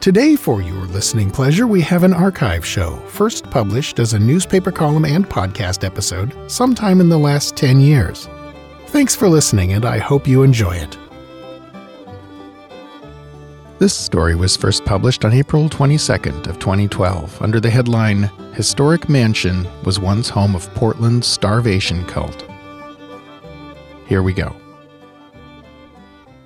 Today, for your listening pleasure, we have an archive show, first published as a newspaper column and podcast episode sometime in the last 10 years. Thanks for listening, and I hope you enjoy it. This story was first published on April 22nd of 2012 under the headline Historic Mansion was once home of Portland's starvation cult. Here we go.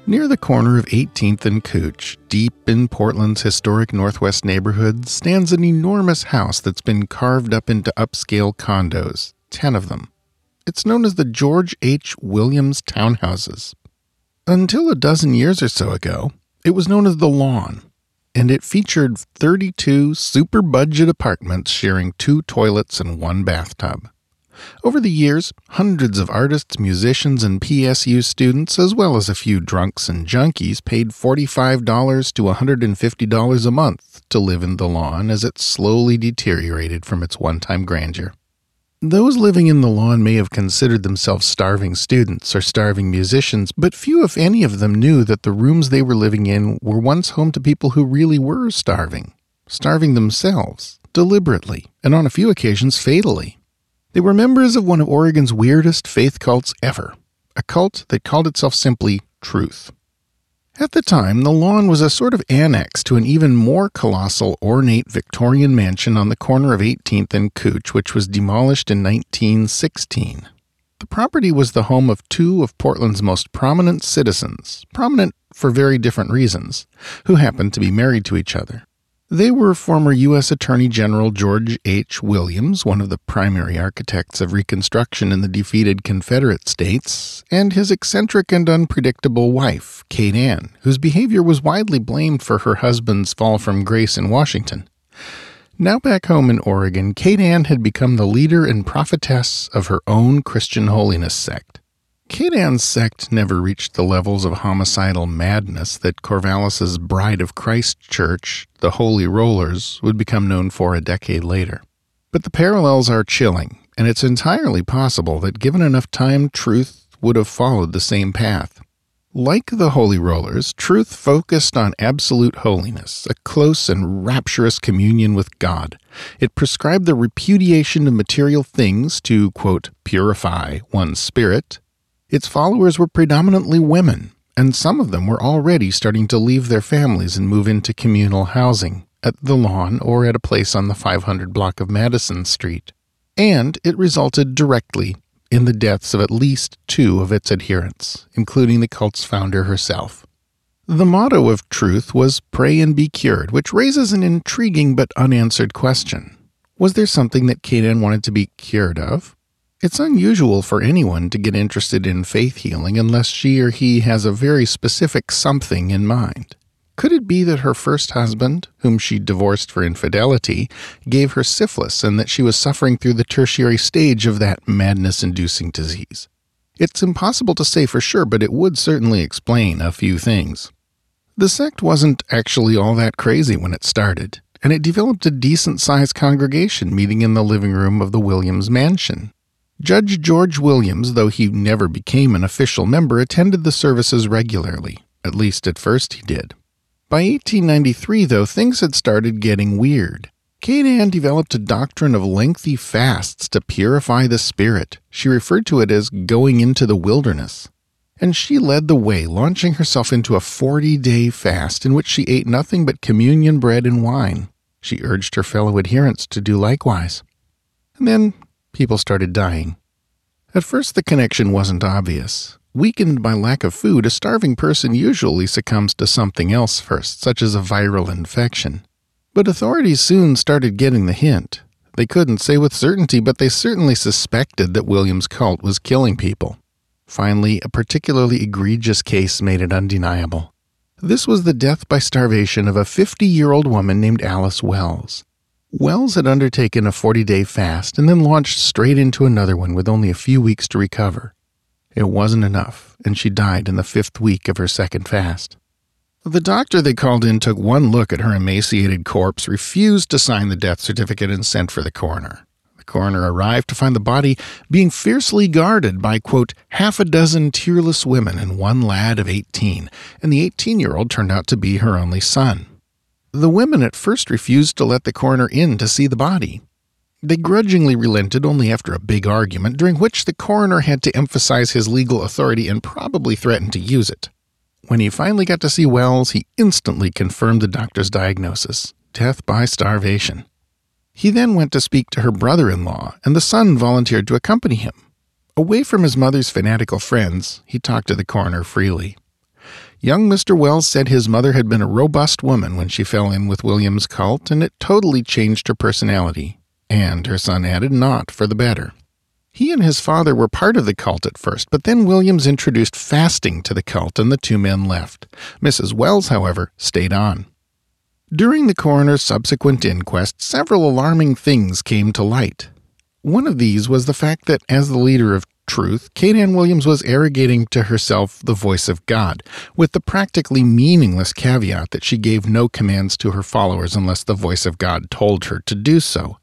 Near the corner of 18th and Couch, deep in Portland's historic Northwest neighborhood, stands an enormous house that's been carved up into upscale condos, 10 of them. It's known as the George H. Williams Townhouses. Until a dozen years or so ago, it was known as The Lawn, and it featured 32 super budget apartments sharing two toilets and one bathtub. Over the years, hundreds of artists, musicians, and PSU students, as well as a few drunks and junkies, paid $45 to $150 a month to live in the lawn as it slowly deteriorated from its one time grandeur. Those living in the lawn may have considered themselves starving students or starving musicians, but few, if any, of them knew that the rooms they were living in were once home to people who really were starving, starving themselves, deliberately, and on a few occasions fatally. They were members of one of Oregon's weirdest faith cults ever, a cult that called itself simply Truth. At the time, the lawn was a sort of annex to an even more colossal, ornate Victorian mansion on the corner of 18th and Couch, which was demolished in 1916. The property was the home of two of Portland's most prominent citizens, prominent for very different reasons, who happened to be married to each other. They were former U.S. Attorney General George H. Williams, one of the primary architects of Reconstruction in the defeated Confederate States, and his eccentric and unpredictable wife, Kate Ann, whose behavior was widely blamed for her husband's fall from grace in Washington. Now back home in Oregon, Kate Ann had become the leader and prophetess of her own Christian holiness sect. Kate Ann's sect never reached the levels of homicidal madness that Corvallis's Bride of Christ Church, the Holy Rollers, would become known for a decade later. But the parallels are chilling, and it's entirely possible that given enough time, truth would have followed the same path. Like the Holy Rollers, truth focused on absolute holiness, a close and rapturous communion with God. It prescribed the repudiation of material things to, quote, purify one's spirit, its followers were predominantly women, and some of them were already starting to leave their families and move into communal housing at the lawn or at a place on the 500 block of Madison Street. And it resulted directly in the deaths of at least two of its adherents, including the cult's founder herself. The motto of truth was pray and be cured, which raises an intriguing but unanswered question. Was there something that Ann wanted to be cured of? It's unusual for anyone to get interested in faith healing unless she or he has a very specific something in mind. Could it be that her first husband, whom she divorced for infidelity, gave her syphilis and that she was suffering through the tertiary stage of that madness inducing disease? It's impossible to say for sure, but it would certainly explain a few things. The sect wasn't actually all that crazy when it started, and it developed a decent sized congregation meeting in the living room of the Williams mansion. Judge George Williams, though he never became an official member, attended the services regularly. At least at first he did. By 1893, though, things had started getting weird. Kate Ann developed a doctrine of lengthy fasts to purify the spirit. She referred to it as going into the wilderness. And she led the way, launching herself into a 40 day fast in which she ate nothing but communion bread and wine. She urged her fellow adherents to do likewise. And then people started dying. At first, the connection wasn't obvious. Weakened by lack of food, a starving person usually succumbs to something else first, such as a viral infection. But authorities soon started getting the hint. They couldn't say with certainty, but they certainly suspected that Williams' cult was killing people. Finally, a particularly egregious case made it undeniable. This was the death by starvation of a 50 year old woman named Alice Wells. Wells had undertaken a 40 day fast and then launched straight into another one with only a few weeks to recover. It wasn't enough, and she died in the fifth week of her second fast. The doctor they called in took one look at her emaciated corpse, refused to sign the death certificate, and sent for the coroner. The coroner arrived to find the body being fiercely guarded by, quote, half a dozen tearless women and one lad of 18, and the 18 year old turned out to be her only son. The women at first refused to let the coroner in to see the body. They grudgingly relented only after a big argument, during which the coroner had to emphasize his legal authority and probably threatened to use it. When he finally got to see Wells, he instantly confirmed the doctor's diagnosis death by starvation. He then went to speak to her brother in law, and the son volunteered to accompany him. Away from his mother's fanatical friends, he talked to the coroner freely. Young Mr. Wells said his mother had been a robust woman when she fell in with William's cult, and it totally changed her personality and her son added, not for the better. He and his father were part of the cult at first, but then Williams introduced fasting to the cult and the two men left. Mrs. Wells, however, stayed on. During the coroner's subsequent inquest, several alarming things came to light. One of these was the fact that, as the leader of truth, Kate Ann Williams was arrogating to herself the voice of God, with the practically meaningless caveat that she gave no commands to her followers unless the voice of God told her to do so.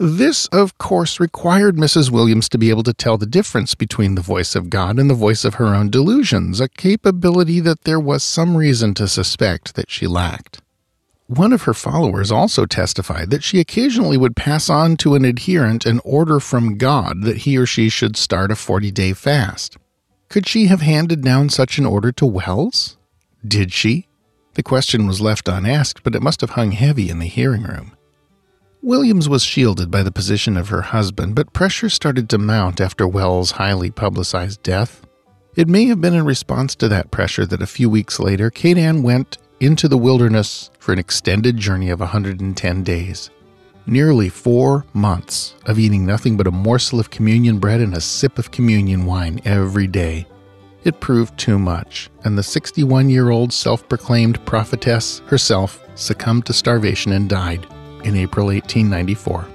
This, of course, required Mrs. Williams to be able to tell the difference between the voice of God and the voice of her own delusions, a capability that there was some reason to suspect that she lacked. One of her followers also testified that she occasionally would pass on to an adherent an order from God that he or she should start a 40 day fast. Could she have handed down such an order to Wells? Did she? The question was left unasked, but it must have hung heavy in the hearing room. Williams was shielded by the position of her husband, but pressure started to mount after Wells' highly publicized death. It may have been in response to that pressure that a few weeks later, Kate Ann went into the wilderness for an extended journey of 110 days. Nearly four months of eating nothing but a morsel of communion bread and a sip of communion wine every day. It proved too much, and the 61 year old self proclaimed prophetess herself succumbed to starvation and died in April 1894.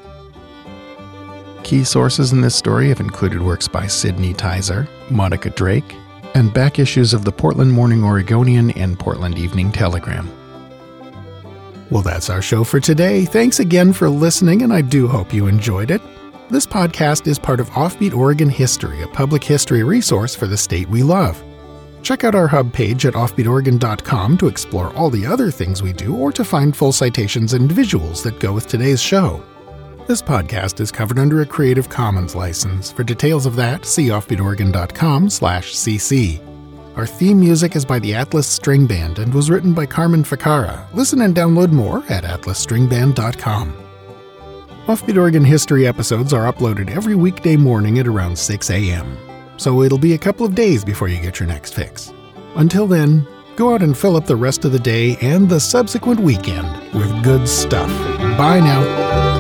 Key sources in this story have included works by Sidney Teiser, Monica Drake, and back issues of the Portland Morning Oregonian and Portland Evening Telegram. Well, that's our show for today. Thanks again for listening, and I do hope you enjoyed it. This podcast is part of Offbeat Oregon History, a public history resource for the state we love. Check out our hub page at offbeatoregon.com to explore all the other things we do or to find full citations and visuals that go with today's show. This podcast is covered under a Creative Commons license. For details of that, see offbeatoregon.com/cc. Our theme music is by the Atlas String Band and was written by Carmen Ficara. Listen and download more at atlasstringband.com. Offbeat Oregon History episodes are uploaded every weekday morning at around 6 a.m so it'll be a couple of days before you get your next fix. Until then, go out and fill up the rest of the day and the subsequent weekend with good stuff. Bye now.